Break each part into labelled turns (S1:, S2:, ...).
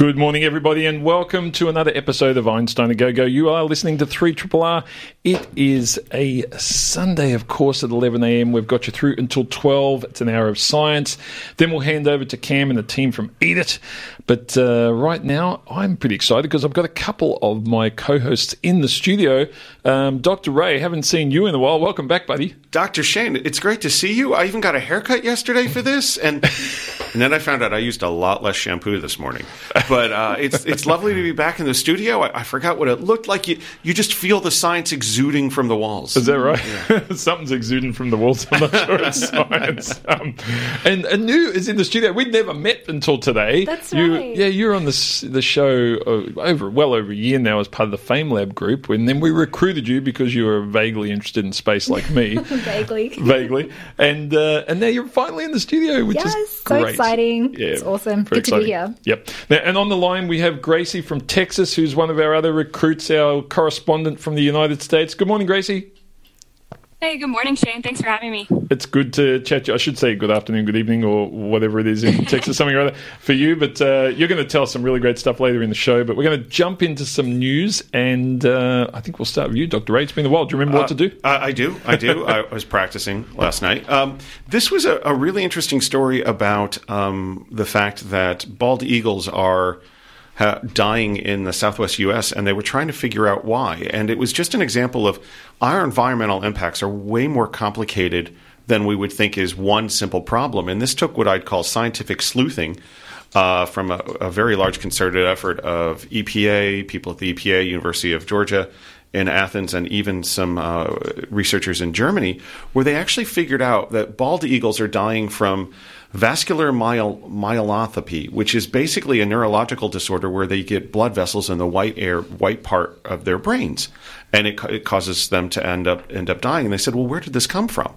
S1: Good morning, everybody, and welcome to another episode of Einstein a Go Go. You are listening to 3 Triple R. It is a Sunday, of course, at 11 a.m. We've got you through until 12. It's an hour of science. Then we'll hand over to Cam and the team from Eat It. But uh, right now, I'm pretty excited because I've got a couple of my co hosts in the studio. Um, Dr. Ray, haven't seen you in a while. Welcome back, buddy.
S2: Dr. Shane, it's great to see you. I even got a haircut yesterday for this, and and then I found out I used a lot less shampoo this morning. But uh, it's it's lovely to be back in the studio. I, I, forgot what it looked like. You you just feel the science exuding from the walls.
S1: Is that right? Yeah. Something's exuding from the walls. I'm not sure it's science. Um, and Anu is in the studio. We'd never met until today.
S3: That's
S1: you,
S3: right.
S1: Yeah, you're on the the show uh, over well over a year now as part of the Fame Lab group, and then we recruited you because you were vaguely interested in space like me.
S3: Vaguely.
S1: Vaguely. And uh, and now you're finally in the studio, which
S3: yes,
S1: is
S3: so
S1: great.
S3: exciting.
S1: Yeah,
S3: it's awesome.
S1: very
S3: Good to be here.
S1: Yep. Now, and on the line we have Gracie from Texas, who's one of our other recruits, our correspondent from the United States. Good morning, Gracie.
S4: Hey, good morning, Shane. Thanks for having me.
S1: It's good to chat. you. I should say good afternoon, good evening, or whatever it is in Texas, something or other for you. But uh, you're going to tell us some really great stuff later in the show. But we're going to jump into some news, and uh, I think we'll start with you, Dr. Ray. It's been a while. Do you remember what to do?
S2: Uh, I do. I do. I was practicing last night. Um, this was a, a, really interesting story about um, the fact that bald eagles are dying in the southwest U.S., and they were trying to figure out why. And it was just an example of our environmental impacts are way more complicated than we would think is one simple problem. And this took what I'd call scientific sleuthing. Uh, from a, a, very large concerted effort of EPA, people at the EPA, University of Georgia in Athens, and even some uh, researchers in Germany, where they actually figured out that bald eagles are dying from vascular myel- myelopathy, which is basically a neurological disorder where they get blood vessels in the white air, white part of their brains, and it, it causes them to end up end up dying. And they said, "Well, where did this come from?"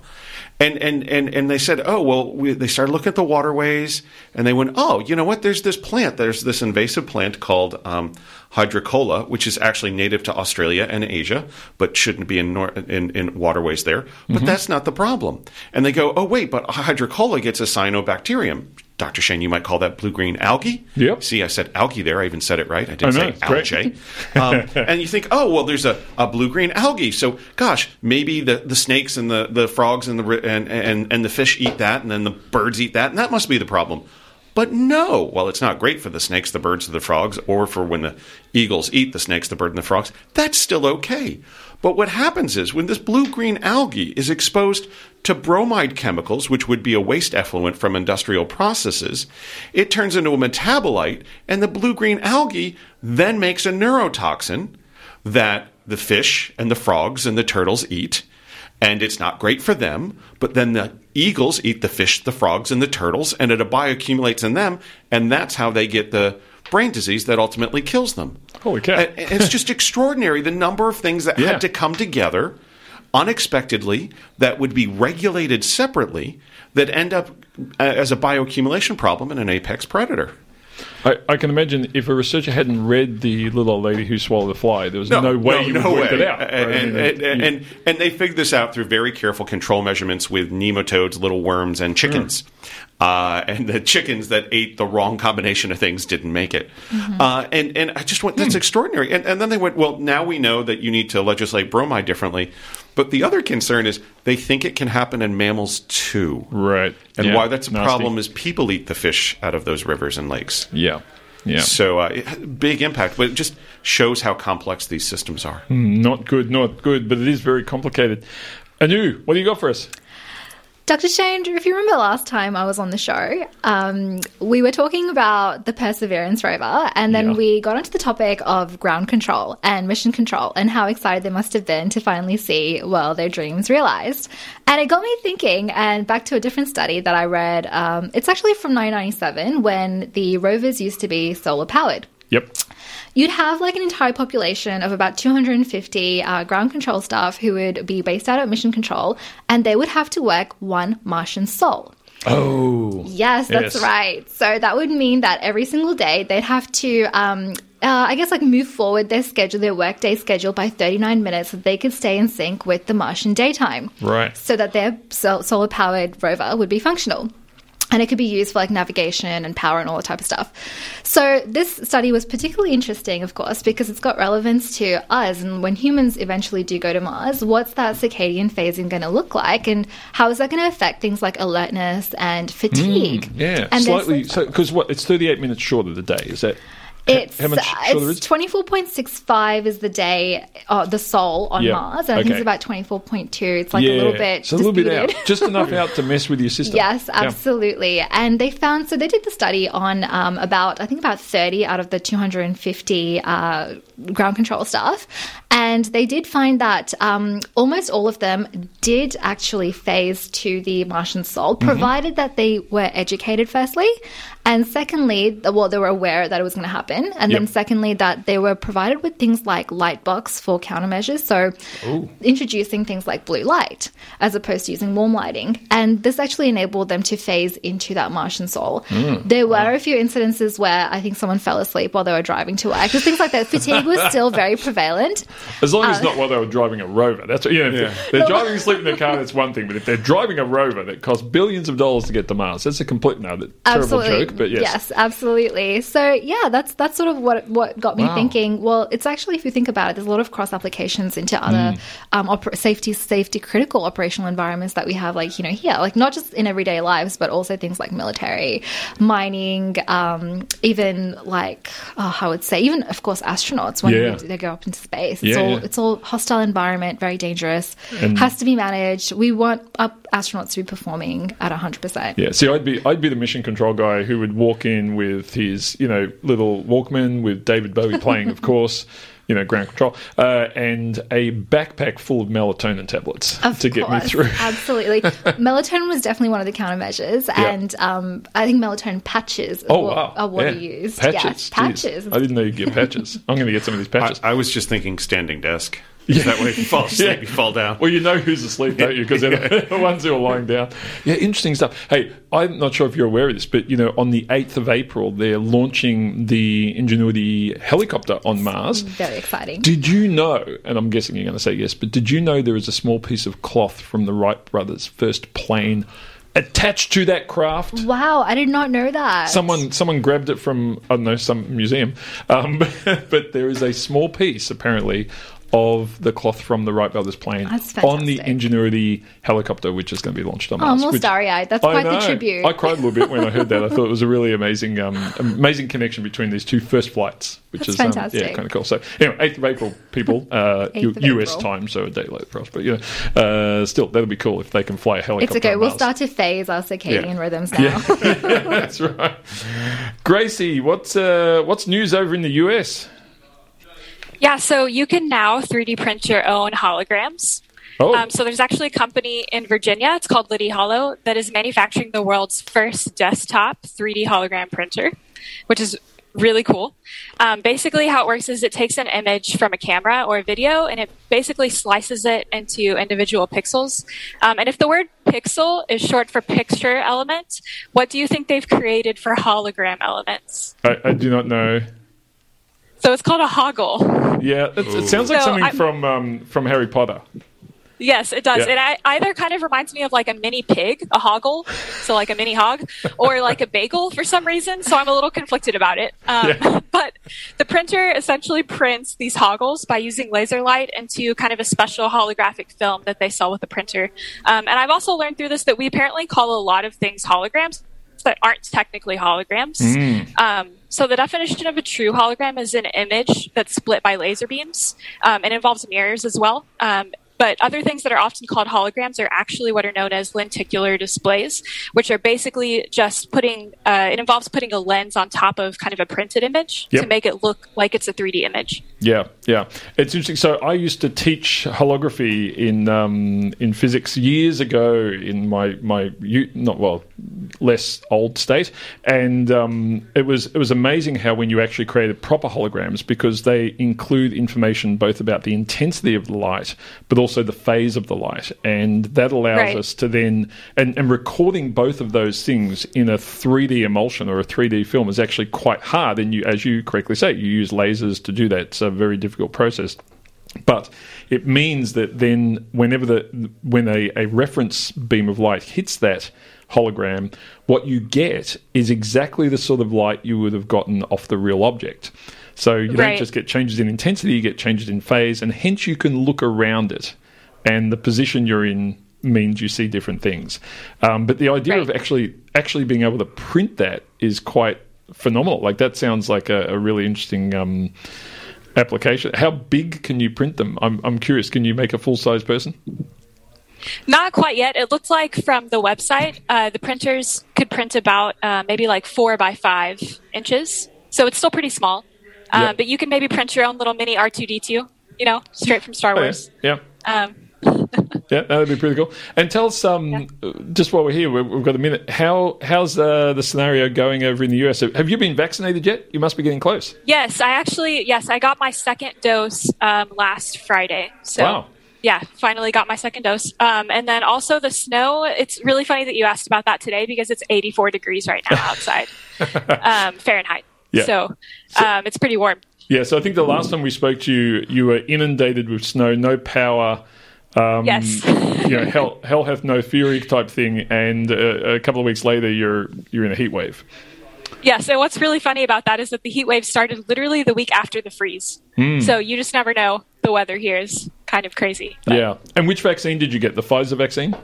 S2: And and and and they said, "Oh, well." We, they started looking at the waterways, and they went, "Oh, you know what? There's this plant. There's this invasive plant called." Um, hydrocola, which is actually native to Australia and Asia, but shouldn't be in, nor- in, in waterways there. But mm-hmm. that's not the problem. And they go, oh, wait, but hydrocola gets a cyanobacterium. Dr. Shane, you might call that blue green algae.
S1: Yep.
S2: See, I said algae there. I even said it right. I didn't
S1: I know,
S2: say algae. um, and you think, oh, well, there's a, a blue green algae. So, gosh, maybe the, the snakes and the, the frogs and the, and, and, and the fish eat that, and then the birds eat that, and that must be the problem. But no, while it's not great for the snakes, the birds, the frogs, or for when the eagles eat the snakes, the bird, and the frogs. That's still okay. But what happens is when this blue green algae is exposed to bromide chemicals, which would be a waste effluent from industrial processes, it turns into a metabolite, and the blue green algae then makes a neurotoxin that the fish and the frogs and the turtles eat and it's not great for them. But then the eagles eat the fish, the frogs, and the turtles, and it bioaccumulates in them, and that's how they get the brain disease that ultimately kills them.
S1: Holy cow!
S2: It's just extraordinary the number of things that
S1: Yeah.
S2: had to come together unexpectedly that would be regulated separately that end up uh, as a bioaccumulation problem in an apex predator.
S1: I, I can imagine if a researcher hadn't read the little old lady who swallowed the fly, there was no, way you would
S2: no
S1: work
S2: way.
S1: it out.
S2: And,
S1: right?
S2: and, and, and,
S1: you-
S2: and, and they figured this out through very careful control measurements with nematodes, little worms, and chickens. Uh, and the chickens that ate the wrong combination of things didn't make it. Uh, and, and I just went, that's extraordinary. And, and then they went, well, now we know that you need to legislate bromide differently. But the other concern is they think it can happen in mammals too.
S1: right.
S2: And
S1: Yeah.
S2: why that's a
S1: Nasty.
S2: problem is people eat the fish out of those rivers and lakes.
S1: Yeah. Yeah.
S2: So uh, it big impact, but it just shows how complex these systems are.
S1: Not good, not good, but it is very complicated. Anu, what do you got for us?
S3: Dr. Shane, if you remember last time I was on the show, um, we were talking about the Perseverance rover, and then
S1: Yeah.
S3: we got onto the topic of ground control and mission control and how excited they must have been to finally see, well, their dreams realized. And it got me thinking, and back to a different study that I read. Um, it's actually from 1997 when the rovers used to be solar powered.
S1: Yep.
S3: You'd have like an entire population of about 250 uh, ground control staff who would be based out at Mission Control, and they would have to work one Martian sol.
S1: Oh.
S3: Yes, that's
S1: Yes.
S3: right. So that would mean that every single day they'd have to, um, uh, I guess, like move forward their schedule, their workday schedule by 39 minutes so they could stay in sync with the Martian daytime.
S1: Right.
S3: So that their sol- solar powered rover would be functional. And it could be used for like navigation and power and all that type of stuff. So this study was particularly interesting, of course, because it's got relevance to us. And when humans eventually do go to Mars, what's that circadian phasing going to look like, and how is that going to affect things like alertness and fatigue?
S1: Mm, Yeah,
S3: and
S1: slightly. So, because what? It's 38 minutes short of the day. Is that?
S3: It's
S1: how much
S3: uh,
S1: is
S3: it's twenty four point six five is the day, uh, the sol on
S1: Yeah,
S3: Mars, and I think it's about twenty four point two. It's like a little bit,
S1: It's a little bit out. Just enough out to mess with your system.
S3: Yes,
S1: Yeah.
S3: absolutely. And they found so they did the study on um, about I think about thirty out of the two hundred and fifty uh, ground control staff, and they did find that um, almost all of them did actually phase to the Martian sol,
S1: Mm-hmm.
S3: provided that they were educated firstly, and secondly, well, they were aware that it was going to happen, and then secondly that they were provided with things like light box for countermeasures. So introducing things like blue light as opposed to using warm lighting. And this actually enabled them to phase into that Martian sol. there were a few incidences where I think someone fell asleep while they were driving to work. Just things like that. Fatigue was still very prevalent.
S1: As long as
S3: Uh,
S1: it's not while they were driving a rover. That's you know, if they're driving asleep in their car. That's one thing. But if they're driving a rover that costs billions of dollars to get to Mars, that's a complete no, that terrible joke. But yes,
S3: absolutely. So yeah, that's that's sort of what what got me
S1: Wow.
S3: thinking. Well, it's actually if you think about it, there's a lot of cross applications into
S1: Mm.
S3: other um, oper- safety safety critical operational environments that we have, like you know here, like not just in everyday lives, but also things like military, mining, um, even like oh, I would say even of course astronauts when
S1: Yeah.
S3: they go up into space. It's
S1: Yeah,
S3: all
S1: yeah.
S3: it's all hostile environment, very dangerous,
S1: And-
S3: has to be managed. We want up astronauts to be performing at hundred percent.
S1: Yeah, see, I'd be I'd be the mission control guy who would walk in with his you know little Walkman with David Bowie playing, of course, you know ground control, uh, and a backpack full of melatonin tablets
S3: Of
S1: to get me through.
S3: Absolutely. melatonin was definitely one of the countermeasures, and um, I think melatonin patches
S1: Oh
S3: were,
S1: wow!
S3: are what
S1: yeah.
S3: are used.
S1: Patches,
S3: Yes,
S1: geez.
S3: patches.
S1: I didn't know you could get patches. I'm going to get some of these
S2: I,
S1: patches.
S2: I was just thinking standing desk. That way, if you fall asleep,
S1: Yeah.
S2: you fall down.
S1: Well, you know who's asleep, don't you? Because they're the ones who are lying down. Yeah, interesting stuff. Hey, I'm not sure if you're aware of this, but you know, on the 8th of April, they're launching the Ingenuity helicopter on Mars.
S3: Very exciting.
S1: Did you know, and I'm guessing you're going to say yes, but did you know there is a small piece of cloth from the Wright brothers' first plane attached to that craft?
S3: wow, I did not know that.
S1: Someone, someone grabbed it from I don't know some museum, um, but there is a small piece apparently of the cloth from the Wright brothers plane on the. Ingenuity helicopter, which is going to be launched on
S3: Oh,
S1: Mars.
S3: I'm all starry-eyed. That's quite the tribute.
S1: I cried a little bit when I heard that. I thought it was a really amazing, um, amazing connection between these two first flights, which
S3: That's
S1: is um, yeah, kind of cool. So, anyway, eighth of April, people, uh,
S3: 8th
S1: U-
S3: of
S1: US
S3: April.
S1: time, so a day later for us. But you know, uh, still, that'll be cool if they can fly a helicopter.
S3: it's okay. We'll start to phase our circadian
S1: Yeah.
S3: rhythms now. Yeah.
S1: That's right. Gracie, what's uh, what's news over in the US?
S4: Yeah, so you can now 3D print your own holograms.
S1: Oh,
S4: Um, so there's actually a company in Virginia, it's called Litiholo, that is manufacturing the world's first desktop 3D hologram printer, which is really cool. Um, basically, how it works is it takes an image from a camera or a video and it basically slices it into individual pixels. Um, and if the word pixel is short for picture element, what do you think they've created for hologram elements?
S1: I, I do not know.
S4: So it's called a hogel.
S1: Yeah, it's, it sounds like
S4: So
S1: something
S4: I'm-
S1: from um, from Harry Potter.
S4: Yes, it does.
S1: Yeah.
S4: It either kind of reminds me of like a mini pig, a hogel, so like a mini hog, or like a bagel for some reason. So I'm a little conflicted about it. Um,
S1: Yeah.
S4: But the printer essentially prints these hogels by using laser light into kind of a special holographic film that they sell with the printer. Um, and I've also learned through this that we apparently call a lot of things holograms that aren't technically holograms. Um, so the definition of a true hologram is an image that's split by laser beams. Um, and involves mirrors as well. Um, but other things that are often called holograms are actually what are known as lenticular displays, which are basically just putting, uh, it involves putting a lens on top of kind of a printed image
S1: Yep.
S4: to make it look like it's a 3D image.
S1: Yeah, yeah, it's interesting. So I used to teach holography in um, in physics years ago in my my not well less old state, and um, it was it was amazing how when you actually created proper holograms because they include information both about the intensity of the light but also the phase of the light, and that allows right. us to then and, and recording both of those things in a 3D emulsion or a 3D film is actually quite hard. And you, as you correctly say, you use lasers to do that. It's a very difficult process. But it means that then, whenever the when a, a reference beam of light hits that hologram, what you get is exactly the sort of light you would have gotten off the real object. So you don't just get changes in intensity, you get changes in phase, and hence you can look around it. And the position you're in means you see different things. Um, but the idea right. of actually actually being able to print that is quite phenomenal. Like that sounds like a, a really interesting um, application. How big can you print them? I'm, I'm curious. Can you make a full size person?
S4: Not quite yet. It looked like from the website, uh, the printers could print about uh, maybe like four by five inches. So it's still pretty small. Uh, yep. But you can maybe print your own little mini R2D2, you know, straight from Star Wars.
S1: Oh, yeah. yeah. Um, yeah, that'd be pretty cool. And tell us, um, yeah. just while we're here, we've got a minute. How how's uh, the scenario going over in the US? Have you been vaccinated yet? You must be getting close.
S4: Yes, I actually yes, I got my second dose um, last Friday. So. Wow. Yeah, finally got my second dose. Um, and then also the snow. It's really funny that you asked about that today because it's 84 degrees right now outside, um, Fahrenheit. Yeah. So, um, it's pretty warm.
S1: Yeah, so I think the last time we spoke to you, you were inundated with snow, no power,
S4: um, yes.
S1: you know, hell, hell hath no fury type thing, and uh, a couple of weeks later, you're you're in a heat wave.
S4: Yeah. So what's really funny about that is that the heat wave started literally the week after the freeze. Mm. So you just never know. The weather here is kind of crazy.
S1: But. Yeah. And which vaccine did you get? The Pfizer vaccine.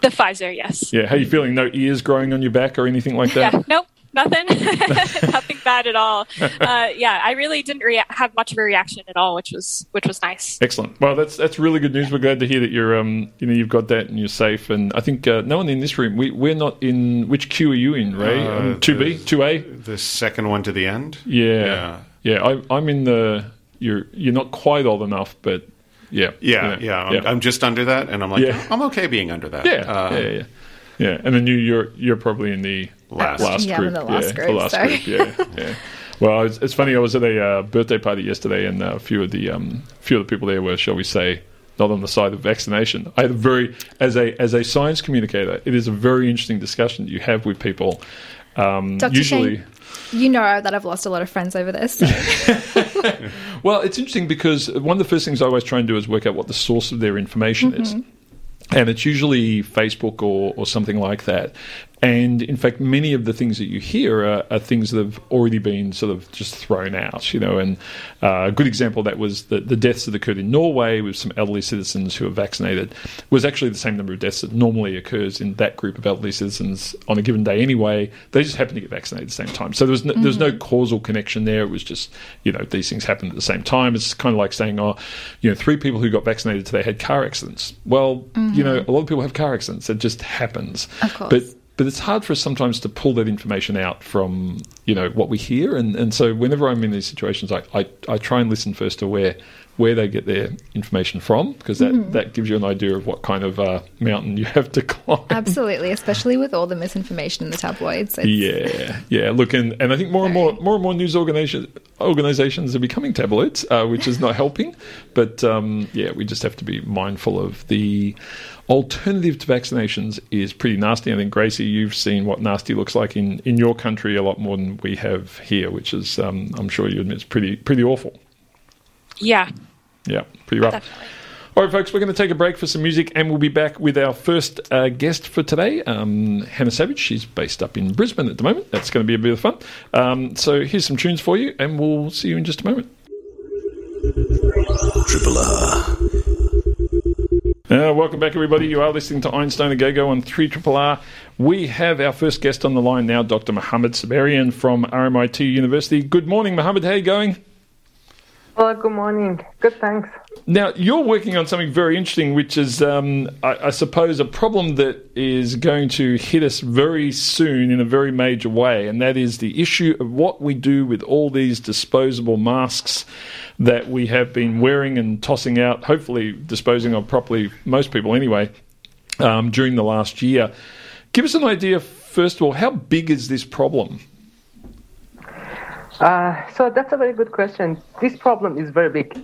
S4: The Pfizer, yes.
S1: Yeah. How are you feeling? No ears growing on your back or anything like that?
S4: Yeah. Nope nothing, nothing bad at all. Uh, yeah, I really didn't rea- have much of a reaction at all, which was which was nice.
S1: Excellent. Well, that's that's really good news. We're glad to hear that you're um you know you've got that and you're safe. And I think uh, no one in this room we we're not in which queue are you in, Ray? Uh, um, two B, two A,
S2: the second one to the end.
S1: Yeah, yeah. yeah I, I'm in the. You're you're not quite old enough, but yeah,
S2: yeah, yeah. yeah. I'm, I'm, just under that, and I'm like, yeah. I'm okay being under that.
S1: Yeah, uh, yeah, yeah. Yeah, and then you, you're you're probably in the last, last
S3: yeah,
S1: group.
S3: the last
S1: yeah,
S3: group. The last sorry.
S1: group. Yeah, yeah. Well, it's, it's, funny. I was at a uh, birthday party yesterday, and uh, a few of the um, few of the people there were, shall we say, not on the side of vaccination. I had a very, as a as a science communicator, it is a very interesting discussion you have with people. Um,
S3: Dr. usually, Shane, you know that I've lost a lot of friends over this. So.
S1: well, it's interesting because one of the first things I always try and do is work out what the source of their information mm-hmm. is and it's usually Facebook or, or something like that. And in fact, many of the things that you hear are, are, things that have already been sort of just thrown out, you know. And uh, a good example of that was the, the deaths that occurred in Norway with some elderly citizens who were vaccinated was actually the same number of deaths that normally occurs in that group of elderly citizens on a given day anyway. They just happened to get vaccinated at the same time. So there was no, mm-hmm. there was no causal connection there. It was just, you know, these things happened at the same time. It's kind of like saying, oh, you know, three people who got vaccinated today had car accidents. Well, mm-hmm. you know, a lot of people have car accidents. It just happens.
S3: Of course.
S1: But but it's hard for us sometimes to pull that information out from you know what we hear and, and so whenever I'm in these situations I, I, I try and listen first to where where they get their information from because that, mm-hmm. that gives you an idea of what kind of uh, mountain you have to climb.
S3: Absolutely, especially with all the misinformation in the tabloids.
S1: yeah, yeah. Look, and, and I think more and more more and more news organizations organizations are becoming tabloids, uh, which is not helping. But um, yeah, we just have to be mindful of the alternative to vaccinations is pretty nasty. I think Gracie, you've seen what nasty looks like in, in your country a lot more than we have here, which is um, I'm sure you admit it's pretty pretty awful.
S4: Yeah.
S1: Yeah, pretty rough. Definitely. All right, folks, we're going to take a break for some music and we'll be back with our first uh, guest for today, um, Hannah Savage. She's based up in Brisbane at the moment. That's going to be a bit of fun. Um, so here's some tunes for you and we'll see you in just a moment. Triple R. Uh, welcome back, everybody. You are listening to Einstein a Go Go on 3 Triple R. We have our first guest on the line now, Dr. Mohammed Saberian from RMIT University. Good morning, Mohammed. How are you going?
S5: Hello, good morning. Good, thanks.
S1: Now, you're working on something very interesting, which is, um, I, I, suppose, a problem that is going to hit us very soon in a very major way, and that is the issue of what we do with all these disposable masks that we have been wearing and tossing out, hopefully disposing of properly, most people anyway, um, during the last year. Give us an idea, first of all, how big is this problem?
S5: Uh, so that's a very good question. This problem is very big.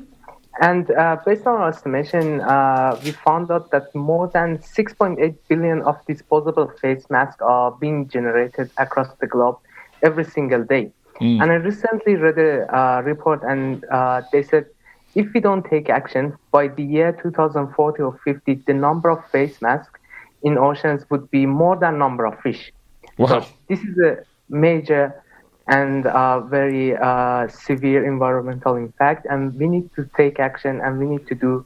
S5: And uh, based on our estimation, uh, we found out that more than 6.8 billion of disposable face masks are being generated across the globe every single day. Mm. And I recently read a uh, report, and uh, they said if we don't take action by the year 2040 or 50, the number of face masks in oceans would be more than number of fish.
S1: Wow. So
S5: this is a major and uh, very uh, severe environmental impact. And we need to take action and we need to do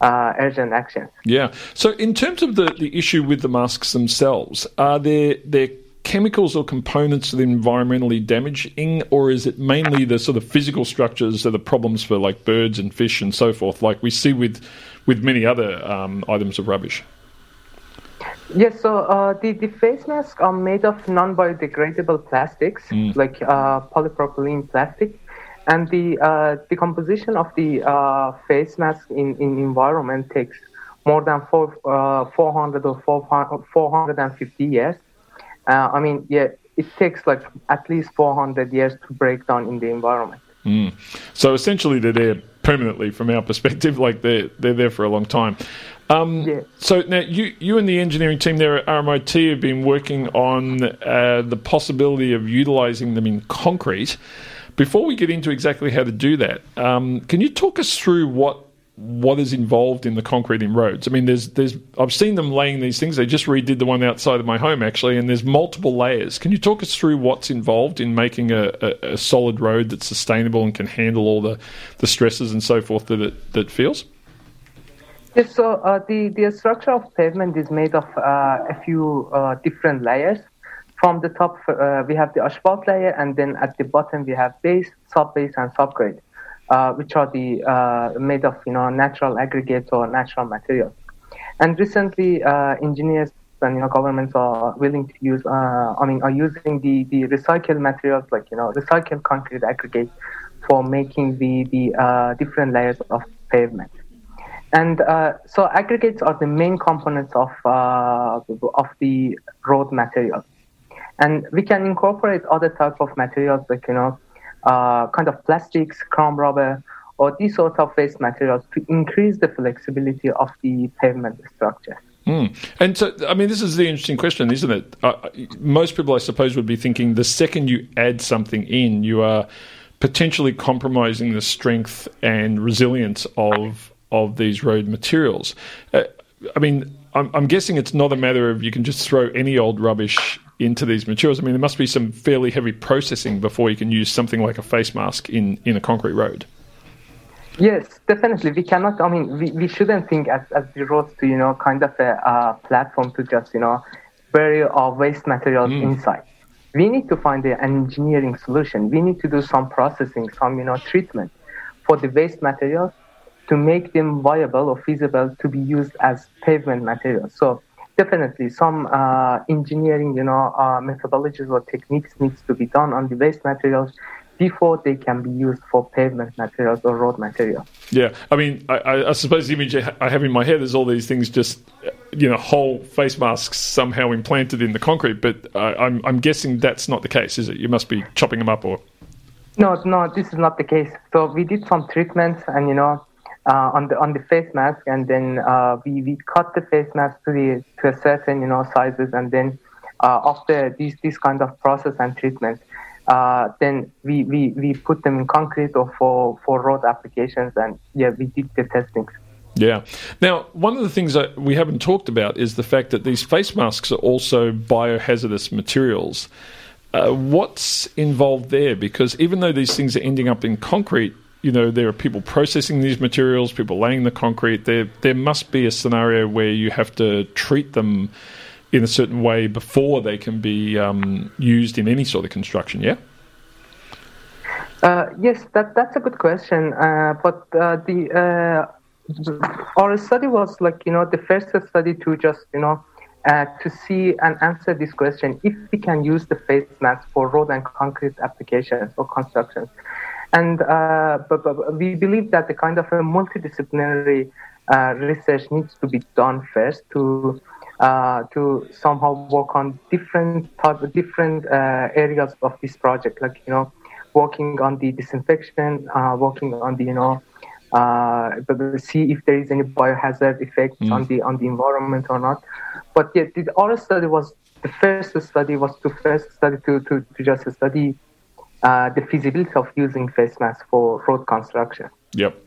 S5: uh, urgent action.
S1: Yeah. So, in terms of the, the issue with the masks themselves, are there, there chemicals or components that are environmentally damaging, or is it mainly the sort of physical structures that are problems for like birds and fish and so forth, like we see with, with many other um, items of rubbish?
S5: Yes, so uh, the, the face masks are made of non biodegradable plastics, mm. like uh, polypropylene plastic. And the uh, the composition of the uh, face mask in, in environment takes more than four, uh, 400 or 450 years. Uh, I mean, yeah, it takes like at least 400 years to break down in the environment.
S1: Mm. So essentially, they're there permanently from our perspective, like they're, they're there for a long time. Um, yeah. So now you, you and the engineering team there at RMIT have been working on uh, the possibility of utilizing them in concrete. Before we get into exactly how to do that, um, can you talk us through what what is involved in the concrete in roads? I mean, there's there's I've seen them laying these things. They just redid the one outside of my home actually, and there's multiple layers. Can you talk us through what's involved in making a, a, a solid road that's sustainable and can handle all the, the stresses and so forth that it that feels?
S5: Yes, so uh, the, the structure of pavement is made of uh, a few uh, different layers. From the top, uh, we have the asphalt layer, and then at the bottom, we have base, sub-base, and subgrade, uh, which are the uh, made of you know natural aggregates or natural materials. And recently, engineers and you know governments are willing to use, I mean, are using the, the recycled materials like you know recycled concrete aggregate for making the the different layers of pavement. And uh, so aggregates are the main components of, uh, of the road material. And we can incorporate other types of materials like, you know, uh, kind of plastics, crumb rubber, or these sort of waste materials to increase the flexibility of the pavement structure.
S1: Mm. And so, I mean, this is the interesting question, isn't it? Uh, most people, I suppose, would be thinking the second you add something in, you are potentially compromising the strength and resilience of of these road materials. Uh, I mean, I'm, I'm, guessing it's not a matter of you can just throw any old rubbish into these materials. I mean, there must be some fairly heavy processing before you can use something like a face mask in, in a concrete road.
S5: Yes, definitely. We cannot, I mean, we, we shouldn't think as, as the roads to, you know, kind of a uh, platform to just, you know, bury our waste materials mm. inside. We need to find an engineering solution. We need to do some processing, some, you know, treatment for the waste materials to make them viable or feasible to be used as pavement materials. So definitely some uh, engineering, you know, uh, methodologies or techniques needs to be done on the waste materials before they can be used for pavement materials or road material.
S1: Yeah, I mean, I, I, suppose the image I have in my head is all these things just, you know, whole face masks somehow implanted in the concrete, but uh, I'm, I'm guessing that's not the case, is it? You must be chopping them up or...
S5: No, no, this is not the case. So we did some treatments and, you know, uh, on the on the face mask, and then uh, we we cut the face mask to the to a certain you know sizes, and then uh, after these this kind of process and treatment, uh, then we, we we put them in concrete or for for road applications, and yeah, we did the testing.
S1: Yeah. Now, one of the things that we haven't talked about is the fact that these face masks are also biohazardous materials. Uh, what's involved there? Because even though these things are ending up in concrete, you know there are people processing these materials, people laying the concrete. There there must be a scenario where you have to treat them in a certain way before they can be um, used in any sort of construction. Yeah.
S5: Uh, yes, that that's a good question. Uh, but uh, the uh, our study was like you know the first study to just you know uh, to see and answer this question if we can use the face mask for road and concrete applications or construction. And uh, but, but we believe that the kind of a multidisciplinary research needs to be done first to uh, to somehow work on different type, different uh, areas of this project, like you know, working on the disinfection, uh, working on the you know, uh, see if there is any biohazard effect mm. on the on the environment or not. But yeah, the other study was the first study was to first study to to, to just study uh, the feasibility of using face masks for road construction.
S1: Yep.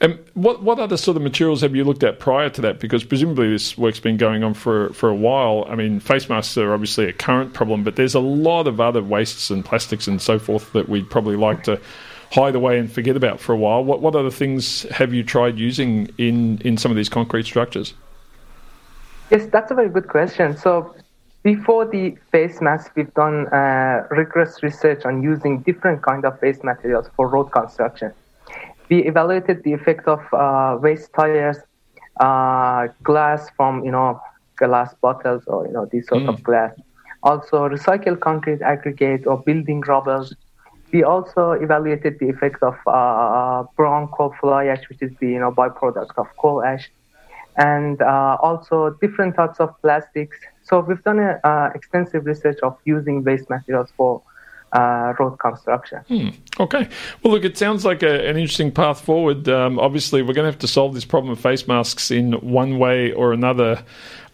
S1: And what what other sort of materials have you looked at prior to that? Because presumably this work's been going on for for a while. I mean, face masks are obviously a current problem, but there's a lot of other wastes and plastics and so forth that we'd probably like to hide away and forget about for a while. What what other things have you tried using in in some of these concrete structures?
S5: Yes, that's a very good question. So before the face mask, we've done uh, rigorous research on using different kind of waste materials for road construction we evaluated the effect of uh, waste tires, uh, glass from you know glass bottles or you know this sort mm. of glass. Also, recycled concrete aggregate or building rubble. We also evaluated the effect of uh, brown coal fly ash, which is the you know byproduct of coal ash, and uh, also different types of plastics. So we've done a, uh, extensive research of using waste materials for uh, road construction.
S1: Hmm. Okay. Well, look, it sounds like a, an interesting path forward. Um, obviously, we're going to have to solve this problem of face masks in one way or another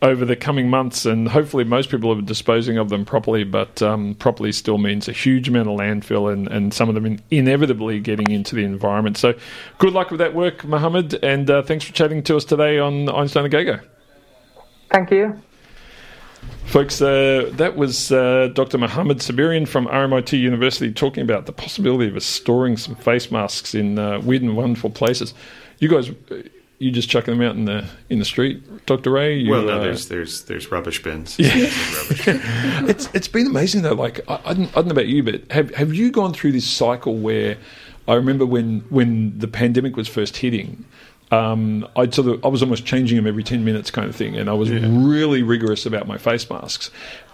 S1: over the coming months, and hopefully, most people are disposing of them properly. But um, properly still means a huge amount of landfill, and, and some of them in, inevitably getting into the environment. So, good luck with that work, Mohammed, and uh, thanks for chatting to us today on Einstein a Go Go.
S5: Thank you.
S1: Folks, uh, that was uh, Dr. Mohammed Saberian from RMIT University talking about the possibility of us storing some face masks in uh, weird and wonderful places. You guys, you just chucking them out in the in the street, Dr. Ray? You,
S2: well, no, uh, there's there's there's rubbish bins. Yeah. rubbish.
S1: it's it's been amazing though. Like I, I, don't, I don't know about you, but have have you gone through this cycle where I remember when when the pandemic was first hitting um, I sort of I was almost changing them every ten minutes, kind of thing, and I was yeah. really rigorous about my face masks.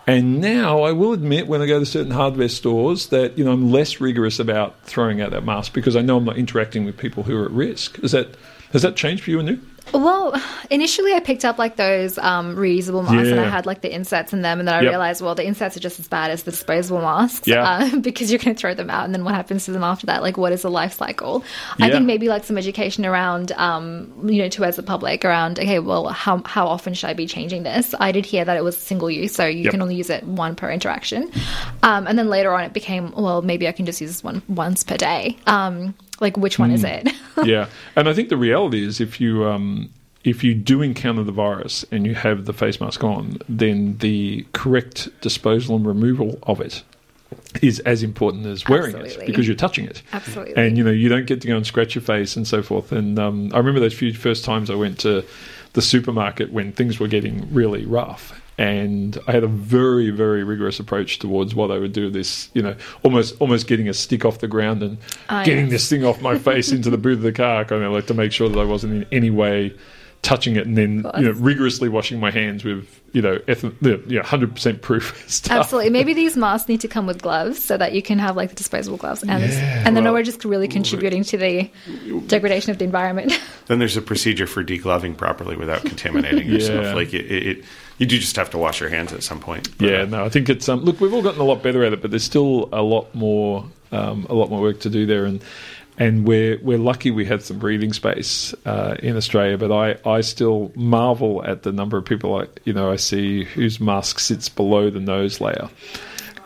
S1: And now I will admit, when I go to certain hardware stores, that you know I'm less rigorous about throwing out that mask because I know I'm not interacting with people who are at risk. Is that has that changed for you, Anu?
S3: Well, initially I picked up like those um, reusable masks yeah. and I had like the inserts in them, and then I yep. realized, well, the inserts are just as bad as the disposable masks yeah. uh, because you're going to throw them out, and then what happens to them after that? Like, what is the life cycle? Yeah. I think maybe like some education around, um, you know, to as the public around, okay, well, how how often should I be changing this? I did hear that it was single use, so you yep. can only use it one per interaction, um, and then later on it became, well, maybe I can just use this one once per day. Like which one mm. is hmm.
S1: it? yeah, and I think the reality is if you um, if you do encounter the virus and you have the face mask on, then the correct disposal and removal of it is as important as wearing Absolutely. it because you're touching it.
S3: Absolutely.
S1: And you know you don't get to go and scratch your face and so forth. And um, I remember those few first times I went to the supermarket when things were getting really rough, and I had a very, very rigorous approach towards what I would do. This, you know, almost almost getting a stick off the ground and oh, getting yes. this thing off my face into the boot of the car, kind of like to make sure that I wasn't in any way touching it and then you know rigorously washing my hands with you know eth- you know hundred percent proof stuff.
S3: Absolutely. Maybe these masks need to come with gloves so that you can have like the disposable gloves, and yeah, and then well, we're just really contributing to the degradation of the environment.
S2: Then there's a procedure for degloving properly without contaminating yeah. yourself. Like it, it, you do just have to wash your hands at some point.
S1: But, yeah, no, I think it's um, look, we've all gotten a lot better at it, but there's still a lot more um, a lot more work to do there, and and we're we're lucky we had some breathing space uh, in Australia. But I, I still marvel at the number of people I you know I see whose mask sits below the nose layer.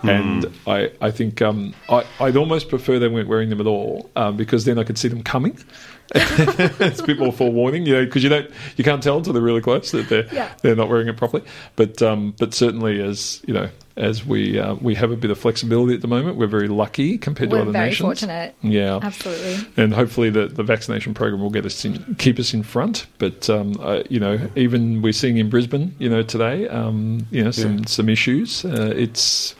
S1: Mm. And I, I think um, I, I'd almost prefer they weren't wearing them at all um, because then I could see them coming. it's a bit more forewarning, you know, because you don't, you can't tell until they're really close that they're yeah. they're not wearing it properly. But um, but certainly as you know, as we uh, we have a bit of flexibility at the moment. We're very lucky compared
S3: We're
S1: to other
S3: very
S1: nations.
S3: fortunate.
S1: Yeah,
S3: absolutely.
S1: And hopefully the, the vaccination program will get us in, keep us in front. But um, uh, you know, even we're seeing in Brisbane, you know, today, um, you know, some yeah. some issues. Uh, it's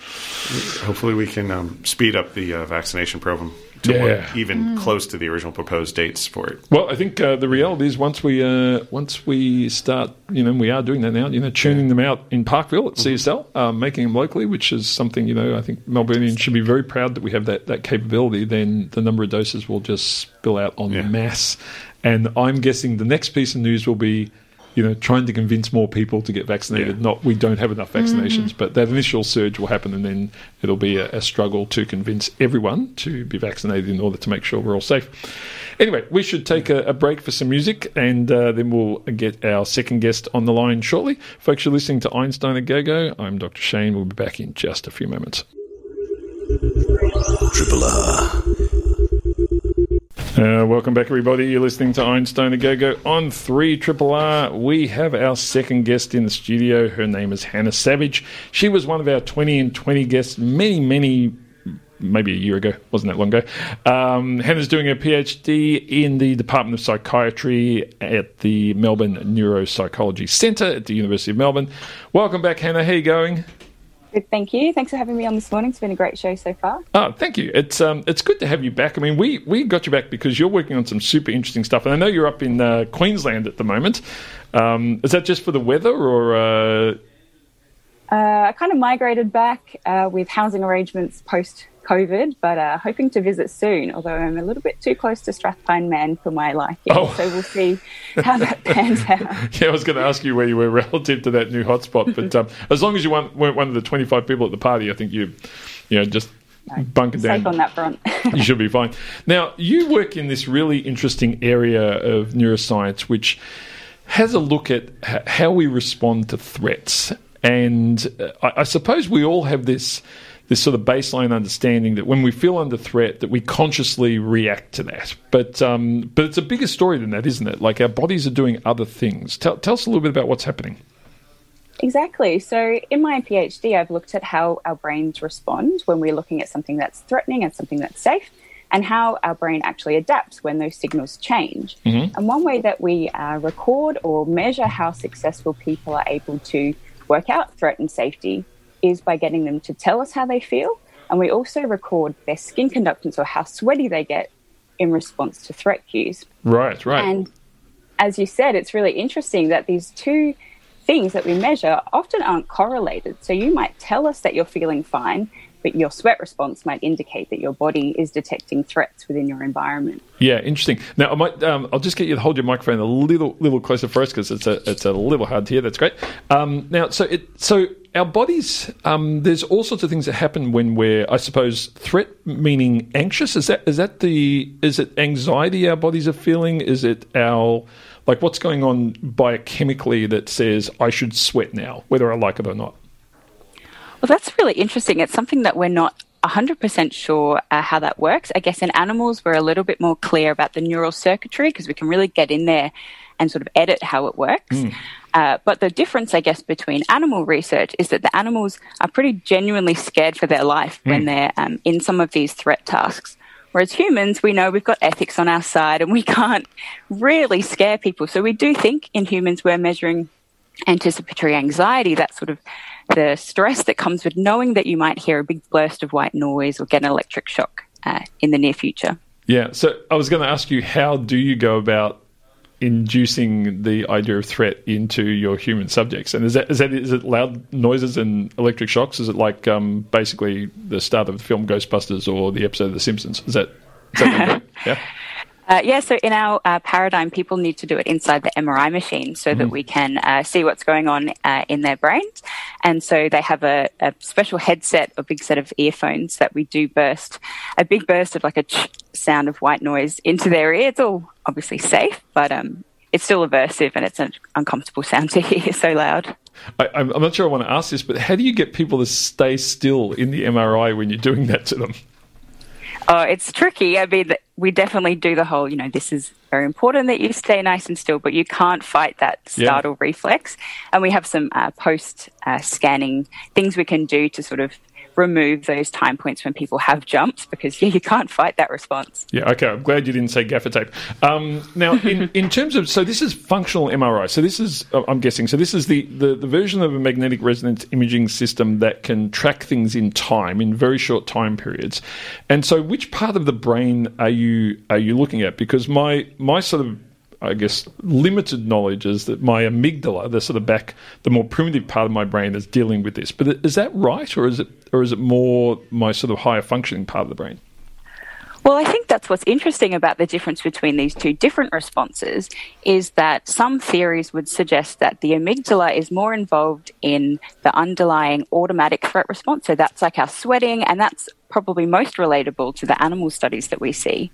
S2: hopefully we can um, speed up the uh, vaccination program to
S1: Yeah.
S2: what, even close to the original proposed dates for it.
S1: Well, I think uh, the reality is once we uh, once we start, you know, we are doing that now. You know, tuning them out in Parkville at CSL, um, making them locally, which is something you know I think Melbournians should be very proud that we have that that capability. Then the number of doses will just spill out on
S2: Yeah.
S1: masse, and I'm guessing the next piece of news will be. You know, trying to convince more people to get vaccinated.
S2: Yeah.
S1: Not we don't have enough vaccinations, but that initial surge will happen, and then it'll be a, a struggle to convince everyone to be vaccinated in order to make sure we're all safe. Anyway, we should take a, a break for some music, and uh, then we'll get our second guest on the line shortly. Folks, you're listening to Einstein a Go Go. I'm Dr. Shane. We'll be back in just a few moments.
S6: Triple R.
S1: Uh, welcome back, everybody. You're listening to Einstein a Go Go on 3 Triple R. We have our second guest in the studio. Her name is Hannah Savage. She was one of our 20 and 20 guests many, many, maybe a year ago. Wasn't that long ago. Um, Hannah's doing her PhD in the Department of Psychiatry at the Melbourne Neuropsychiatry Centre at the University of Melbourne. Welcome back, Hannah. How you going?
S7: Good, thank you. Thanks for having me on this morning. It's been a great show so far.
S1: Oh, thank you. It's um, it's good to have you back. I mean, we we got you back because you're working on some super interesting stuff, and I know you're up in uh, Queensland at the moment. Um, is that just for the weather, or uh,
S7: Uh, I kind of migrated back uh, with housing arrangements post COVID, but uh, hoping to visit soon, although I'm a little bit too close to Strathpine Man for my liking.
S1: Oh.
S7: So we'll see how that pans out.
S1: yeah, I was going to ask you where you were relative to that new hotspot, but um, as long as you weren't, weren't one of the 25 people at the party, I think you, you know, just bunker down.
S7: Safe on that front.
S1: you should be fine. Now, you work in this really interesting area of neuroscience, which has a look at how we respond to threats. And uh, I, I suppose we all have this this sort of baseline understanding that when we feel under threat, that we consciously react to that. But um, but it's a bigger story than that, isn't it? Like our bodies are doing other things. Tell, tell us a little bit about what's happening.
S7: Exactly. So, in my PhD, I've looked at how our brains respond when we're looking at something that's threatening and something that's safe, and how our brain actually adapts when those signals change. And one way that we uh, record or measure how successful people are able to work out threat and safety is by getting them to tell us how they feel. And we also record their skin conductance or how sweaty they get in response to threat cues.
S1: Right, right.
S7: And as you said, it's really interesting that these two things that we measure often aren't correlated. So you might tell us that you're feeling fine, but your sweat response might indicate that your body is detecting threats within your environment.
S1: Yeah, interesting. Now, I might, um, I'll just get you to hold your microphone a little, little closer for us because it's a, it's a little hard to hear. That's great. Um, now, so it, so our bodies, um, there's all sorts of things that happen when we're, I suppose, threat meaning anxious. Is that, is that the, is it anxiety our bodies are feeling? Is it our, like, what's going on biochemically that says I should sweat now, whether I like it or not?
S7: Well, that's really interesting. It's something that we're not 100% sure uh, how that works. I guess in animals, we're a little bit more clear about the neural circuitry because we can really get in there and sort of edit how it works. Uh, but the difference, I guess, between animal research is that the animals are pretty genuinely scared for their life when they're um, in some of these threat tasks. Whereas humans, we know we've got ethics on our side and we can't really scare people. So we do think in humans we're measuring anticipatory anxiety, that sort of the stress that comes with knowing that you might hear a big burst of white noise or get an electric shock uh, in the near future.
S1: Yeah. So I was going to ask you, how do you go about inducing the idea of threat into your human subjects? And is that is that is it loud noises and electric shocks? Is it like um, basically the start of the film Ghostbusters or the episode of The Simpsons? Is that, is that yeah?
S7: Uh, yeah, so in our uh, paradigm, people need to do it inside the MRI machine so that we can uh, see what's going on uh, in their brains. And so they have a, a special headset, a big set of earphones that we do burst a big burst of like a ch- sound of white noise into their ear. It's all obviously safe, but um, it's still aversive and it's an uncomfortable sound to hear so loud.
S1: I, I'm I'm not sure I want to ask this, but how do you get people to stay still in the MRI when you're doing that to them?
S7: Oh, it's tricky. I mean, we definitely do the whole, you know, this is very important that you stay nice and still, but you can't fight that
S1: Yeah.
S7: startle reflex. And we have some uh, post uh, scanning things we can do to sort of remove those time points when people have jumps because yeah, you can't fight that response.
S1: Yeah, okay. I'm glad you didn't say gaffer tape. Um, now, in, in terms of so this is functional MRI. So this is uh, I'm guessing. So this is the, the the version of a magnetic resonance imaging system that can track things in time in very short time periods. And so, which part of the brain are you are you looking at? Because my my sort of I guess, limited knowledge is that my amygdala, the sort of back, the more primitive part of my brain, is dealing with this. But is that right, or is it, or is it more my sort of higher functioning part of the brain?
S7: Well, I think that's what's interesting about the difference between these two different responses is that some theories would suggest that the amygdala is more involved in the underlying automatic threat response. So that's like our sweating, and that's probably most relatable to the animal studies that we see.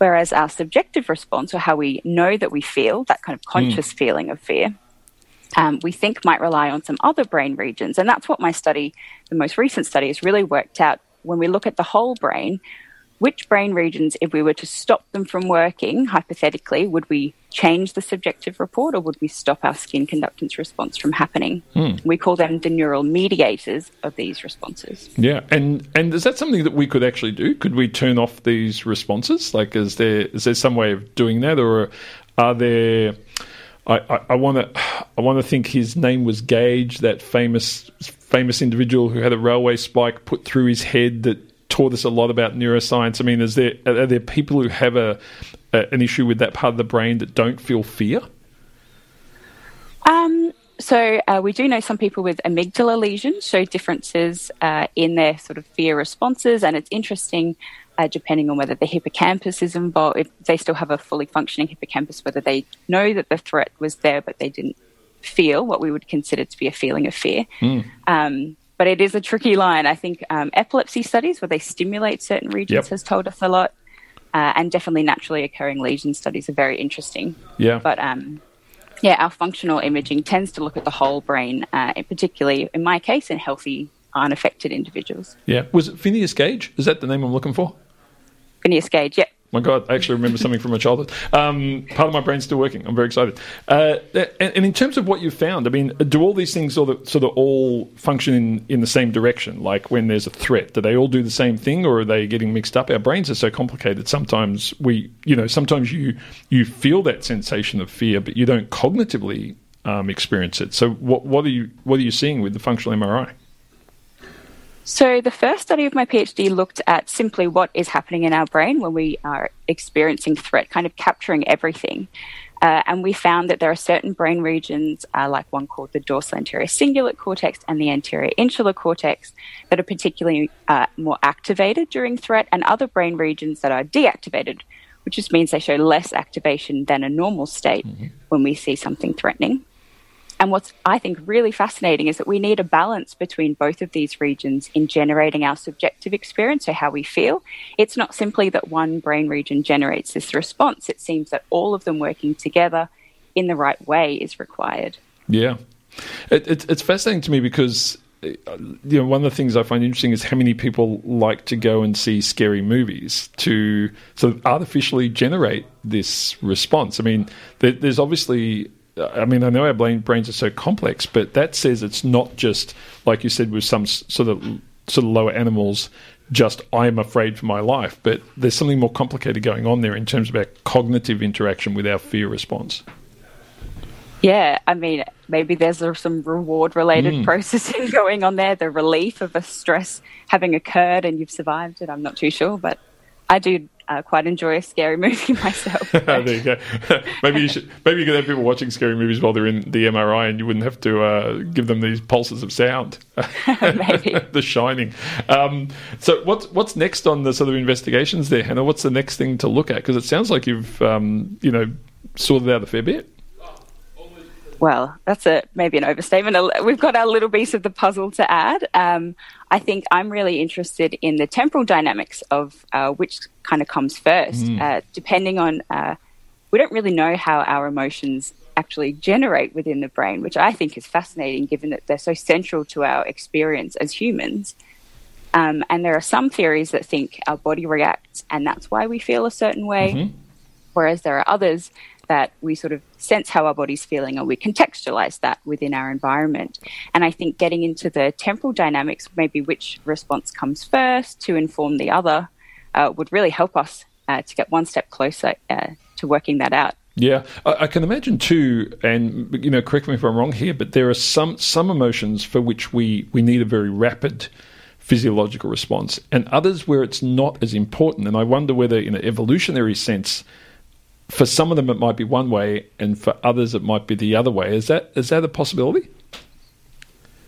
S7: Whereas our subjective response, or how we know that we feel, that kind of conscious mm. feeling of fear, um, we think might rely on some other brain regions. And that's what my study, the most recent study, has really worked out. When we look at the whole brain, which brain regions, if we were to stop them from working, hypothetically, would we change the subjective report or would we stop our skin conductance response from happening? Hmm. We call them the neural mediators of these responses.
S1: Yeah, and and is that something that we could actually do? Could we turn off these responses? Like, is there is there some way of doing that, or are there? I want to I want to think his name was Gage, that famous famous individual who had a railway spike put through his head that taught us a lot about neuroscience. I mean, is there are there people who have a, a an issue with that part of the brain that don't feel fear?
S7: Um, so uh, we do know some people with amygdala lesions show differences uh, in their sort of fear responses, and it's interesting. Uh, depending on whether the hippocampus is involved, if they still have a fully functioning hippocampus, whether they know that the threat was there but they didn't feel what we would consider to be a feeling of fear. Mm. Um, but it is a tricky line. I think um, epilepsy studies where they stimulate certain regions yep. has told us a lot, uh, and definitely naturally occurring lesion studies are very interesting.
S1: Yeah.
S7: But um, yeah, our functional imaging tends to look at the whole brain, uh, particularly in my case, in healthy, unaffected individuals.
S1: Yeah. Was it Phineas Gage? Is that the name I'm looking for?
S7: Phineas Gage, yeah.
S1: My God, I actually remember something from my childhood. Um, part of my brain's still working. I'm very excited. Uh, and, and, in terms of what you've found, I mean, do all these things sort of, sort of all function in, in the same direction? Like when there's a threat, do they all do the same thing, or are they getting mixed up? Our brains are so complicated. Sometimes we, you know, sometimes you you feel that sensation of fear, but you don't cognitively um, experience it. So, what what are you what are you seeing with the functional MRI?
S7: So, the first study of my PhD looked at simply what is happening in our brain when we are experiencing threat, kind of capturing everything. Uh, and we found that there are certain brain regions, uh, like one called the dorsal anterior cingulate cortex and the anterior insular cortex, that are particularly uh, more activated during threat, and other brain regions that are deactivated, which just means they show less activation than a normal state mm-hmm. when we see something threatening. And what's, I think, really fascinating is that we need a balance between both of these regions in generating our subjective experience, so how we feel. It's not simply that one brain region generates this response, it seems that all of them working together in the right way is required.
S1: Yeah. It, it, it's fascinating to me because you know, one of the things I find interesting is how many people like to go and see scary movies to sort of artificially generate this response. I mean, there, there's obviously I mean, I know our brains are so complex, but that says it's not just like you said with some sort of sort of lower animals. Just I'm afraid for my life, but there's something more complicated going on there in terms of our cognitive interaction with our fear response.
S7: Yeah, I mean, maybe there's some reward related mm. processing going on there, the relief of a stress having occurred and you've survived it. I'm not too sure, but I do uh, quite enjoy a scary movie myself.
S1: there you go. maybe you should. Maybe you could have people watching scary movies while they're in the MRI, and you wouldn't have to uh, give them these pulses of sound.
S7: maybe
S1: the Shining. Um, so what's what's next on the sort of investigations there, Hannah? What's the next thing to look at? Because it sounds like you've um, you know sorted out a fair bit
S7: well, that's a maybe an overstatement. We've got our little piece of the puzzle to add. Um, I think I'm really interested in the temporal dynamics of uh, which kind of comes first, mm. uh, depending on. Uh, we don't really know how our emotions actually generate within the brain, which I think is fascinating, given that they're so central to our experience as humans. Um, and there are some theories that think our body reacts, and that's why we feel a certain way. Mm-hmm. Whereas there are others that we sort of sense how our body's feeling and we contextualize that within our environment. And I think getting into the temporal dynamics, maybe which response comes first to inform the other, uh, would really help us uh, to get one step closer uh, to working that out.
S1: Yeah, I, can imagine too, and you know, correct me if I'm wrong here, but there are some some emotions for which we we need a very rapid physiological response, and others where it's not as important. And I wonder whether, in an evolutionary sense, for some of them it might be one way, and for others it might be the other way. Is that is that a possibility?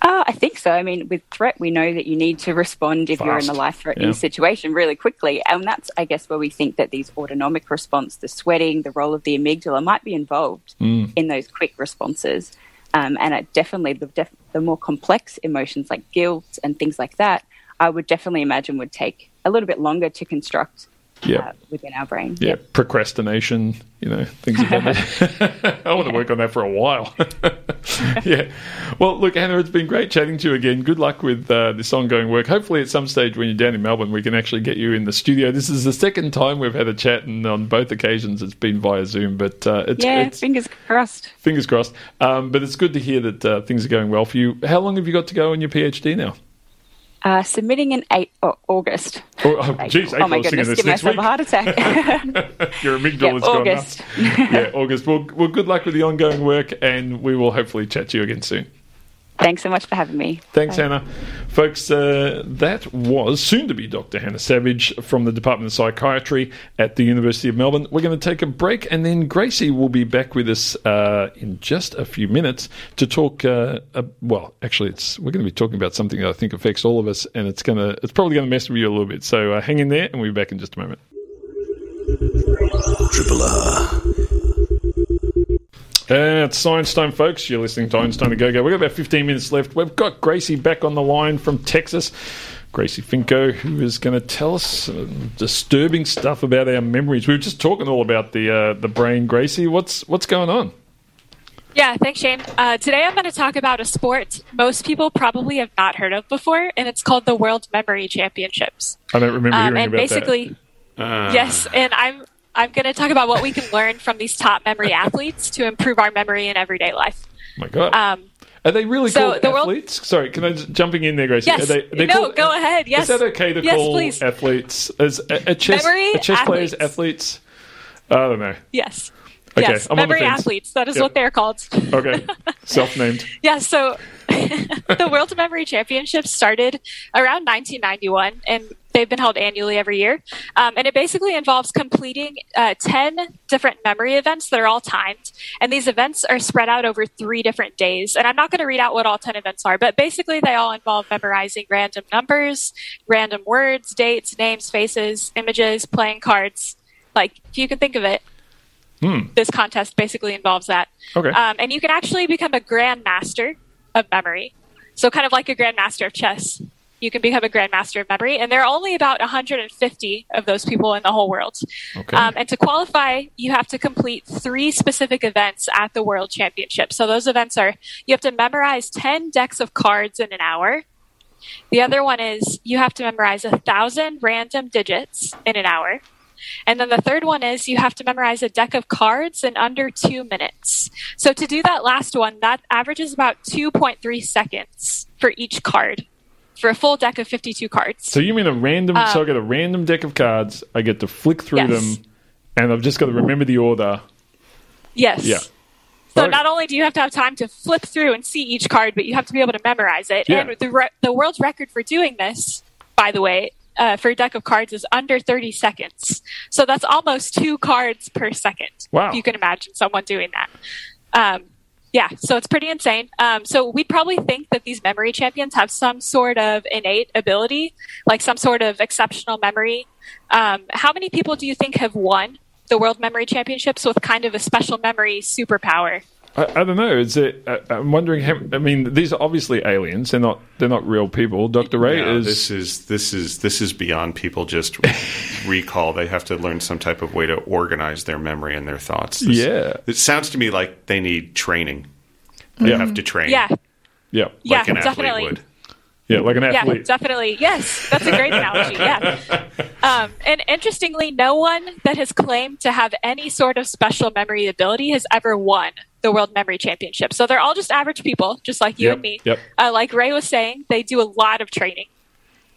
S7: Uh, I think so. I mean, with threat, we know that you need to respond if Fast. you're in a life threatening yeah. situation really quickly. And that's, I guess, where we think that these autonomic response, the sweating, the role of the amygdala might be involved mm. in those quick responses. Um, and it definitely, the, def- the more complex emotions like guilt and things like that, I would definitely imagine would take a little bit longer to construct
S1: yeah.
S7: Uh, within our brain.
S1: Yeah, yep. procrastination, you know, things like that. I want to work on that for a while. yeah. Well, look, Hannah, it's been great chatting to you again. Good luck with uh, this ongoing work. Hopefully, at some stage when you're down in Melbourne, we can actually get you in the studio. This is the second time we've had a chat, and on both occasions it's been via Zoom. But uh, it's,
S7: yeah,
S1: it's,
S7: fingers crossed.
S1: Fingers crossed. Um, but it's good to hear that uh, things are going well for you. How long have you got to go on your PhD now?
S7: Uh, submitting in eight, oh, August.
S1: Oh, oh, geez,
S7: oh my goodness, give myself
S1: week.
S7: a heart attack.
S1: Your amygdala
S7: yep, August.
S1: gone yeah, August. Well, well, good luck with the ongoing work, and we will hopefully chat to you again soon.
S7: Thanks so much for having me.
S1: Thanks, Bye. Hannah. Folks, uh, that was soon to be Dr. Hannah Savage from the Department of Psychiatry at the University of Melbourne. We're going to take a break, and then Gracie will be back with us uh, in just a few minutes to talk. Uh, well, actually, it's we're going to be talking about something that I think affects all of us, and it's going to it's probably going to mess with you a little bit. So uh, hang in there, and we'll be back in just a moment. Triple R. Uh, it's Science Time, folks. You're listening to Einstein a Go Go. We've got about 15 minutes left. We've got Gracie back on the line from Texas. Gracie Finko, who is going to tell us disturbing stuff about our memories. We were just talking all about the uh, the brain, Gracie. What's what's going on?
S4: Yeah, thanks, Shane. Uh, today I'm going to talk about a sport most people probably have not heard of before, and it's called the World Memory Championships.
S1: I don't remember um, hearing
S4: and
S1: about
S4: basically, that. Uh. Yes, and I'm I'm going to talk about what we can learn from these top memory athletes to improve our memory in everyday life.
S1: Oh my God. Um, are they really so called the athletes? World... Sorry, can I just jumping in there, Gracie?
S4: Yes.
S1: Are they,
S4: no, called, go ahead. Yes.
S1: Is that okay to
S4: yes,
S1: call
S4: please.
S1: athletes as a, a chess, a chess athletes. players athletes? I don't know.
S4: Yes.
S1: Okay,
S4: yes,
S1: I'm
S4: memory athletes. That is yep. what they're called.
S1: okay, self-named.
S4: yeah. So the World Memory Championships started around 1991, and they've been held annually every year. Um, and it basically involves completing uh, 10 different memory events that are all timed. And these events are spread out over three different days. And I'm not going to read out what all 10 events are, but basically they all involve memorizing random numbers, random words, dates, names, faces, images, playing cards. Like, if you can think of it,
S1: Hmm.
S4: This contest basically involves that.
S1: Okay.
S4: Um, and you can actually become a grandmaster of memory. So, kind of like a grandmaster of chess, you can become a grandmaster of memory. And there are only about 150 of those people in the whole world.
S1: Okay.
S4: Um, and to qualify, you have to complete three specific events at the World Championship. So, those events are you have to memorize 10 decks of cards in an hour. The other one is you have to memorize a thousand random digits in an hour. And then the third one is you have to memorize a deck of cards in under two minutes. So to do that last one, that averages about 2.3 seconds for each card for a full deck of 52 cards.
S1: So you mean a random, um, so I get a random deck of cards, I get to flick through yes. them, and I've just got to remember the order.
S4: Yes.
S1: Yeah.
S4: So not only do you have to have time to flip through and see each card, but you have to be able to memorize it.
S1: Yeah.
S4: And the re- the world's record for doing this, by the way, uh, for a deck of cards is under 30 seconds. So that's almost two cards per second.
S1: Wow.
S4: If you can imagine someone doing that. Um, yeah, so it's pretty insane. Um, so we'd probably think that these memory champions have some sort of innate ability, like some sort of exceptional memory. Um, how many people do you think have won the World Memory Championships with kind of a special memory superpower?
S1: I, I, don't know. Is it? I, am wondering. How, I mean, these are obviously aliens. They're not. They're not real people. Doctor Ray
S2: no,
S1: is.
S2: This is this is this is beyond people just recall. They have to learn some type of way to organize their memory and their thoughts. This,
S1: yeah.
S2: It sounds to me like they need training. They
S1: yeah.
S2: have to train.
S4: Yeah.
S1: Yeah.
S2: Like
S4: yeah,
S2: an
S4: definitely.
S2: athlete would.
S1: Yeah, like an athlete.
S4: Yeah, definitely. Yes, that's a great analogy. Yeah. Um, and interestingly, no one that has claimed to have any sort of special memory ability has ever won the World Memory Championship. So they're all just average people, just like you
S1: Yep,
S4: and me.
S1: yep.
S4: Uh, like Ray was saying, they do a lot of training.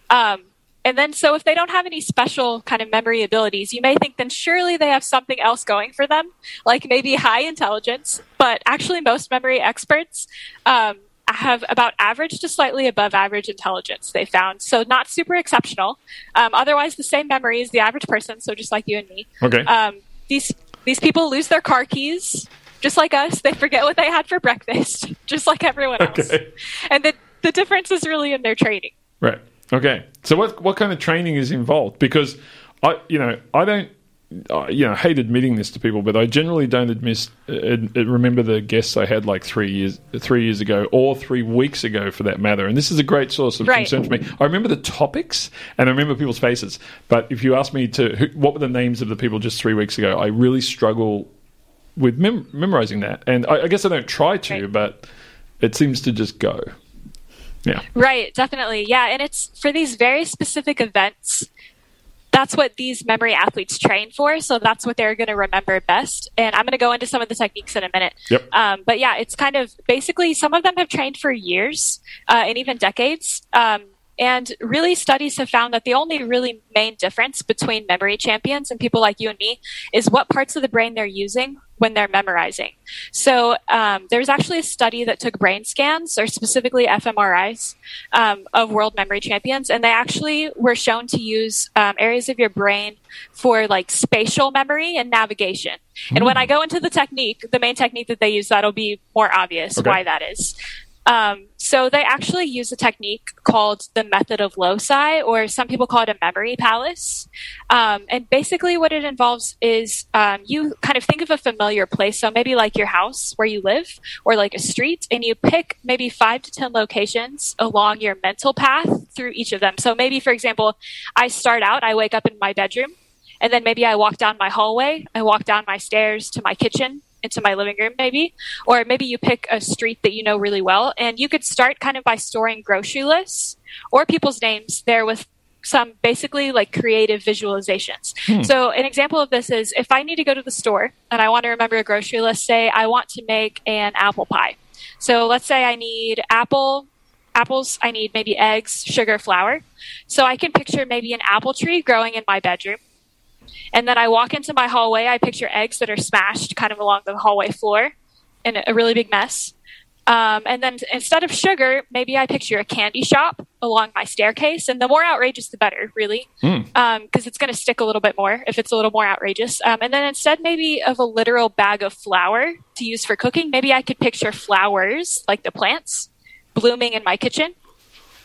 S4: Um, and then, so if they don't have any special kind of memory abilities, you may think then surely they have something else going for them, like maybe high intelligence. But actually, most memory experts um, have about average to slightly above average intelligence, they found. So, not super exceptional. Um, otherwise, the same memory as the average person, so just like you and me.
S1: Okay.
S4: Um, these, these people lose their car keys. Just like us, they forget what they had for breakfast, just like everyone else.
S1: Okay.
S4: And the, the difference is really in their training.
S1: Right. Okay. So what what kind of training is involved? Because I you know I don't I, you know I hate admitting this to people, but I generally don't admit uh, uh, remember the guests I had like three years three years ago or three weeks ago for that matter. And this is a great source of
S4: Right.
S1: concern for me. I remember the topics and I remember people's faces, but if you ask me to who, what were the names of the people just three weeks ago, I really struggle with mem- memorizing that. And I, I guess I don't try to,
S4: Right.
S1: but it seems to just go. Yeah.
S4: Right, definitely. Yeah, and it's for these very specific events. That's what these memory athletes train for, so that's what they're going to remember best. And I'm going to go into some of the techniques in a minute.
S1: Yep.
S4: Um, but yeah, it's kind of basically some of them have trained for years uh, and even decades. Um, and really, studies have found that the only really main difference between memory champions and people like you and me is what parts of the brain they're using when they're memorizing. So um, there was actually a study that took brain scans, or specifically fMRIs, um, of world memory champions, and they actually were shown to use um, areas of your brain for like spatial memory and navigation. And when I go into the technique, the main technique that they use, that'll be more obvious
S1: Okay.
S4: why that is. Um, so they actually use a technique called the method of loci, or some people call it a memory palace. Um, and basically, what it involves is um, you kind of think of a familiar place, so maybe like your house where you live, or like a street, and you pick maybe five to ten locations along your mental path through each of them. So maybe, for example, I start out, I wake up in my bedroom, and then maybe I walk down my hallway, I walk down my stairs to my kitchen, into my living room, maybe. Or maybe you pick a street that you know really well, and you could start kind of by storing grocery lists or people's names there with some basically like creative visualizations. Hmm. So, an example of this is if I need to go to the store and I want to remember a grocery list, say I want to make an apple pie. So, let's say I need apple apples, I need maybe eggs, sugar, flour. So I can picture maybe an apple tree growing in my bedroom. And then I walk into my hallway, I picture eggs that are smashed kind of along the hallway floor in a, really big mess. Um, and then instead of sugar, maybe I picture a candy shop along my staircase. And the more outrageous, the better, really, because it's going to stick a little bit more if it's a little more outrageous. Um, and then instead, maybe of a literal bag of flour to use for cooking, maybe I could picture flowers, like the plants, blooming in my kitchen.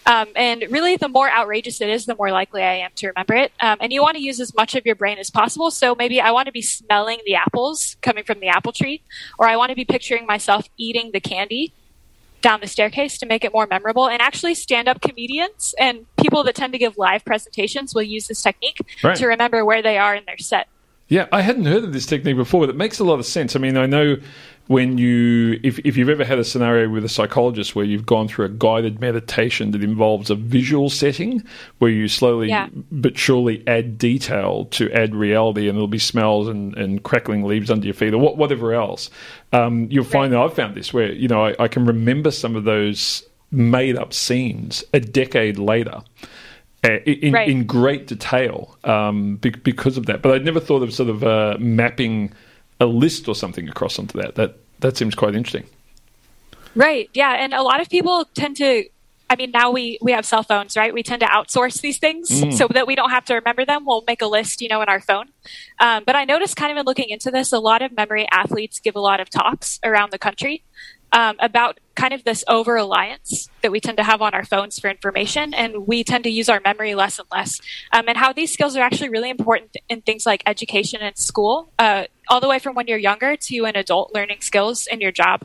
S4: Um, and really, the more outrageous it is, the more likely I am to remember it. Um, and you want to use as much of your brain as possible. So maybe I want to be smelling the apples coming from the apple tree, or I want to be picturing myself eating the candy down the staircase to make it more memorable. And actually, stand up comedians and people that tend to give live presentations will use this technique
S1: Right.
S4: to remember where they are in their set.
S1: Yeah, I hadn't heard of this technique before, but it makes a lot of sense. I mean, I know when you, if, if you've ever had a scenario with a psychologist where you've gone through a guided meditation that involves a visual setting where you slowly
S4: Yeah.
S1: but surely add detail to add reality, and there'll be smells and, and crackling leaves under your feet or what, whatever else. Um, you'll find that I've found this where, you know, I, I can remember some of those made up scenes a decade later uh, in,
S4: Right.
S1: in great detail um, be- because of that. But I'd never thought of sort of uh, mapping a list or something across onto that. That that seems quite interesting.
S4: Right. Yeah. And a lot of people tend to, I mean, now we, we have cell phones, right? We tend to outsource these things so that we don't have to remember them. We'll make a list, you know, in our phone. Um, but I noticed kind of in looking into this, a lot of memory athletes give a lot of talks around the country um, about kind of this over reliance that we tend to have on our phones for information. And we tend to use our memory less and less. Um, and how these skills are actually really important in things like education and school, uh, all the way from when you're younger to an adult learning skills in your job.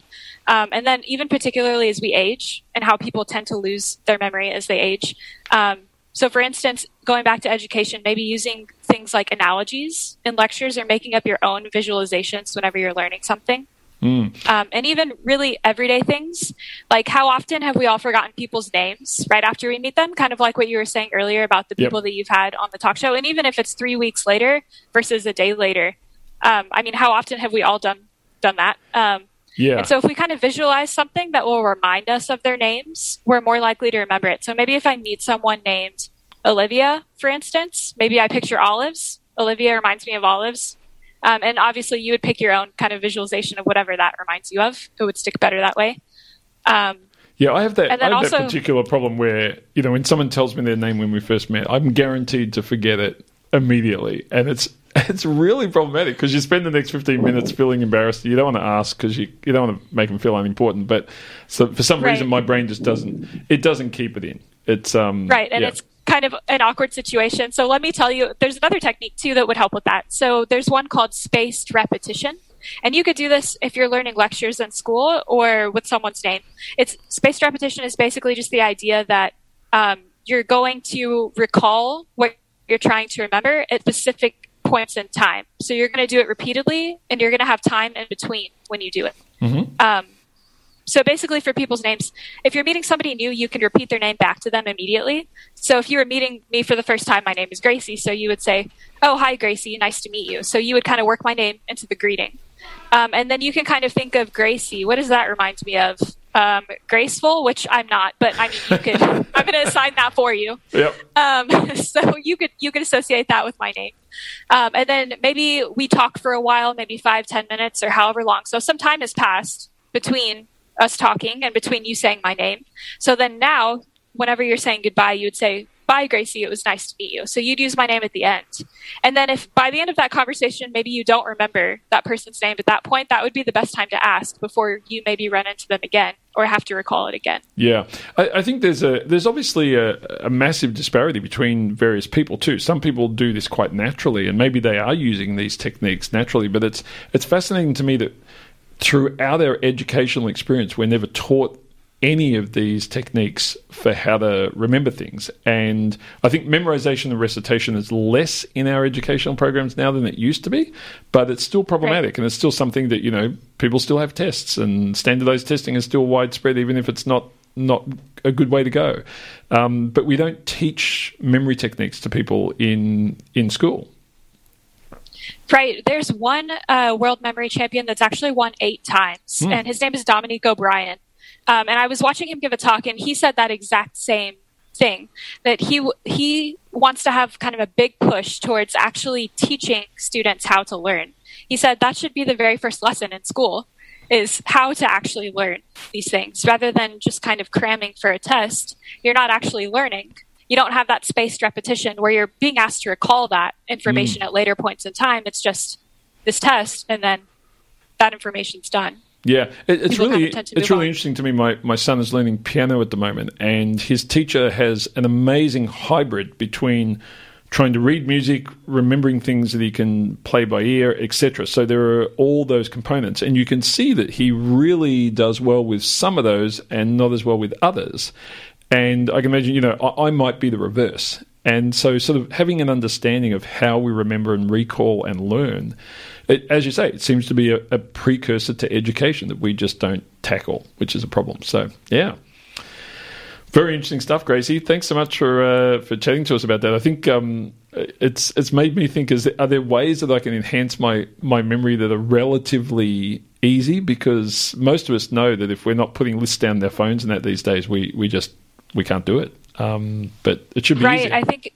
S4: Um, and then even particularly as we age and how people tend to lose their memory as they age. Um, so, for instance, going back to education, maybe using things like analogies in lectures or making up your own visualizations whenever you're learning something.
S1: Mm.
S4: Um, and even really everyday things, like how often have we all forgotten people's names right after we meet them? Kind of like what you were saying earlier about the
S1: Yep.
S4: people that you've had on the talk show. And even if it's three weeks later versus a day later, um, I mean, how often have we all done done that? Um,
S1: Yeah.
S4: and so if we kind of visualize something that will remind us of their names, we're more likely to remember it. So maybe if I meet someone named Olivia, for instance, maybe I picture olives. Olivia reminds me of olives. Um, and obviously, you would pick your own kind of visualization of whatever that reminds you of. It would stick better that way. Um,
S1: Yeah, I have that.
S4: And then
S1: I have that
S4: also-
S1: particular problem where you know when someone tells me their name when we first met, I'm guaranteed to forget it immediately, and it's it's really problematic because you spend the next 15 minutes feeling embarrassed. You don't want to ask because you you don't want to make them feel unimportant, but so for some
S4: Right.
S1: reason my brain just doesn't it doesn't keep it in. It's um
S4: Right, and
S1: yeah.
S4: it's kind of an awkward situation. So let me tell you, there's another technique too that would help with that. So there's one called spaced repetition. And you could do this if you're learning lectures in school or with someone's name. It's spaced repetition is basically just the idea that um, you're going to recall what you're trying to remember at specific points in time. So you're going to do it repeatedly, and you're going to have time in between when you do it. Um, so basically, for people's names, if you're meeting somebody new, you can repeat their name back to them immediately. So if you were meeting me for the first time, my name is Gracie. So you would say, "Oh, hi, Gracie. Nice to meet you." So you would kind of work my name into the greeting, um, and then you can kind of think of Gracie. What does that remind me of? Um, graceful, which I'm not, but I mean, you could. I'm going to assign that for you.
S1: Yep.
S4: Um, so you could you could associate that with my name, um, and then maybe we talk for a while, maybe five, ten minutes, or however long. So some time has passed between us talking and between you saying my name. So then now, whenever you're saying goodbye, you would say, "Bye, Gracie. It was nice to meet you." So you'd use my name at the end, and then if by the end of that conversation, maybe you don't remember that person's name at that point, that would be the best time to ask before you maybe run into them again or have to recall it again.
S1: Yeah, I, I think there's a there's obviously a, a massive disparity between various people too. Some people do this quite naturally, and maybe they are using these techniques naturally. But it's it's fascinating to me that throughout our educational experience, we're never taught any of these techniques for how to remember things. And I think memorization and recitation is less in our educational programs now than it used to be, but it's still problematic and it's still something that, you know, people still have tests and standardized testing is still widespread, even if it's not not a good way to go. Um, but we don't teach memory techniques to people in in school.
S4: Right. There's one uh, world memory champion that's actually won eight times, and his name is Dominic O'Brien. Um, and I was watching him give a talk, and he said that exact same thing that he he wants to have kind of a big push towards actually teaching students how to learn. He said that should be the very first lesson in school is how to actually learn these things rather than just kind of cramming for a test. You're not actually learning. You don't have that spaced repetition where you're being asked to recall that information mm. at later points in time. It's just this test, and then that information's done.
S1: Yeah, it, it's
S4: People
S1: really
S4: of tend to
S1: it's really
S4: on.
S1: interesting to me. My my son is learning piano at the moment, and his teacher has an amazing hybrid between trying to read music, remembering things that he can play by ear, etc. So there are all those components, and you can see that he really does well with some of those, and not as well with others. And I can imagine, you know, I, I might be the reverse. And so, sort of having an understanding of how we remember and recall and learn, it, as you say, it seems to be a, a precursor to education that we just don't tackle, which is a problem. So, yeah. Very interesting stuff, Gracie. Thanks so much for uh, for chatting to us about that. I think um, it's it's made me think: is are there ways that I can enhance my my memory that are relatively easy? Because most of us know that if we're not putting lists down their phones and that these days, we we just we can't do it. Um, but it should be
S4: right
S1: easier.
S4: i think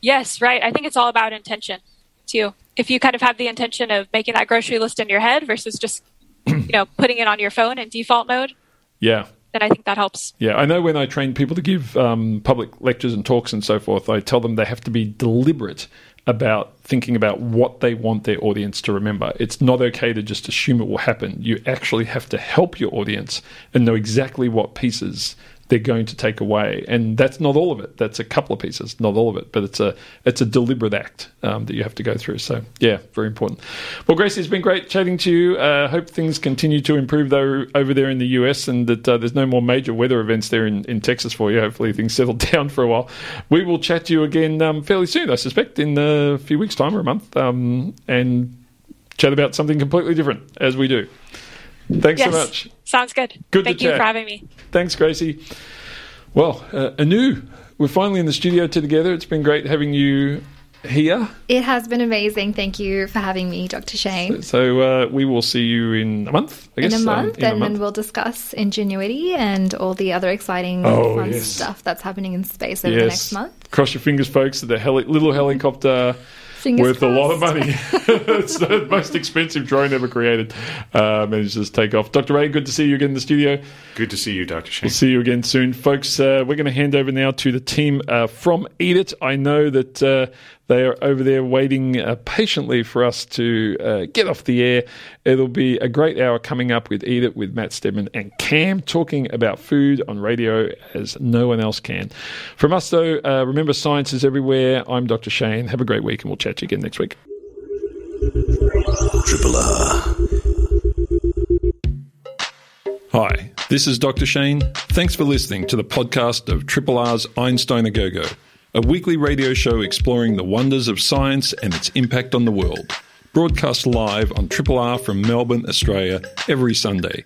S4: yes right i think it's all about intention too if you kind of have the intention of making that grocery list in your head versus just you know putting it on your phone in default mode
S1: yeah.
S4: then i think that helps
S1: Yeah, I know when I train people to give um, public lectures and talks and so forth, I tell them they have to be deliberate about thinking about what they want their audience to remember. It's not okay to just assume it will happen. You actually have to help your audience and know exactly what pieces they're going to take away, and that's not all of it. That's a couple of pieces, not all of it, but it's a it's a deliberate act um, that you have to go through. So yeah, very important. Well, Gracie, it's been great chatting to you. Uh, hope things continue to improve though over there in the US, and that uh, there's no more major weather events there in, in Texas for you. Hopefully things settle down for a while. We will chat to you again um, fairly soon, I suspect, in a few weeks' time or a month, um, and chat about something completely different as we do. Thanks
S4: yes.
S1: so much.
S4: Sounds good.
S1: Good to
S4: Thank you
S1: chat.
S4: for having me.
S1: Thanks, Gracie. Well, uh, Anu, we're finally in the studio together. It's been great having you here.
S3: It has been amazing. Thank you for having me, Dr. Shane.
S1: So uh, we will see you in a month, I
S3: in
S1: guess.
S3: a
S1: um,
S3: month,
S1: in a
S3: and
S1: month.
S3: then we'll discuss Ingenuity and all the other exciting
S1: Oh,
S3: fun
S1: yes.
S3: stuff that's happening in space over the next month.
S1: Cross your fingers, folks, that the heli- little helicopter
S3: Fingers
S1: worth a lot of money. it's the most expensive drone ever created. Uh, manages to take off. Dr. Ray, good to see you again in the studio.
S2: Good to see you, Dr. Shane.
S1: We'll see you again soon, folks. Uh, we're going to hand over now to the team uh, from Eat It. I know that uh, they are over there waiting uh, patiently for us to uh, get off the air. It'll be a great hour coming up with Eat It with Matt Stedman and Cam talking about food on radio as no one else can. From us, though, uh, remember science is everywhere. I'm Dr. Shane. Have a great week, and we'll chat to you again next week.
S6: Triple R.
S1: Hi, this is Dr. Shane. Thanks for listening to the podcast of Triple R's Einstein a Go Go, a weekly radio show exploring the wonders of science and its impact on the world. Broadcast live on Triple R from Melbourne, Australia, every Sunday.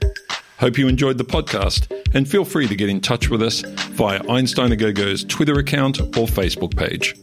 S1: Hope you enjoyed the podcast and feel free to get in touch with us via Einstein a Go Go's Twitter account or Facebook page.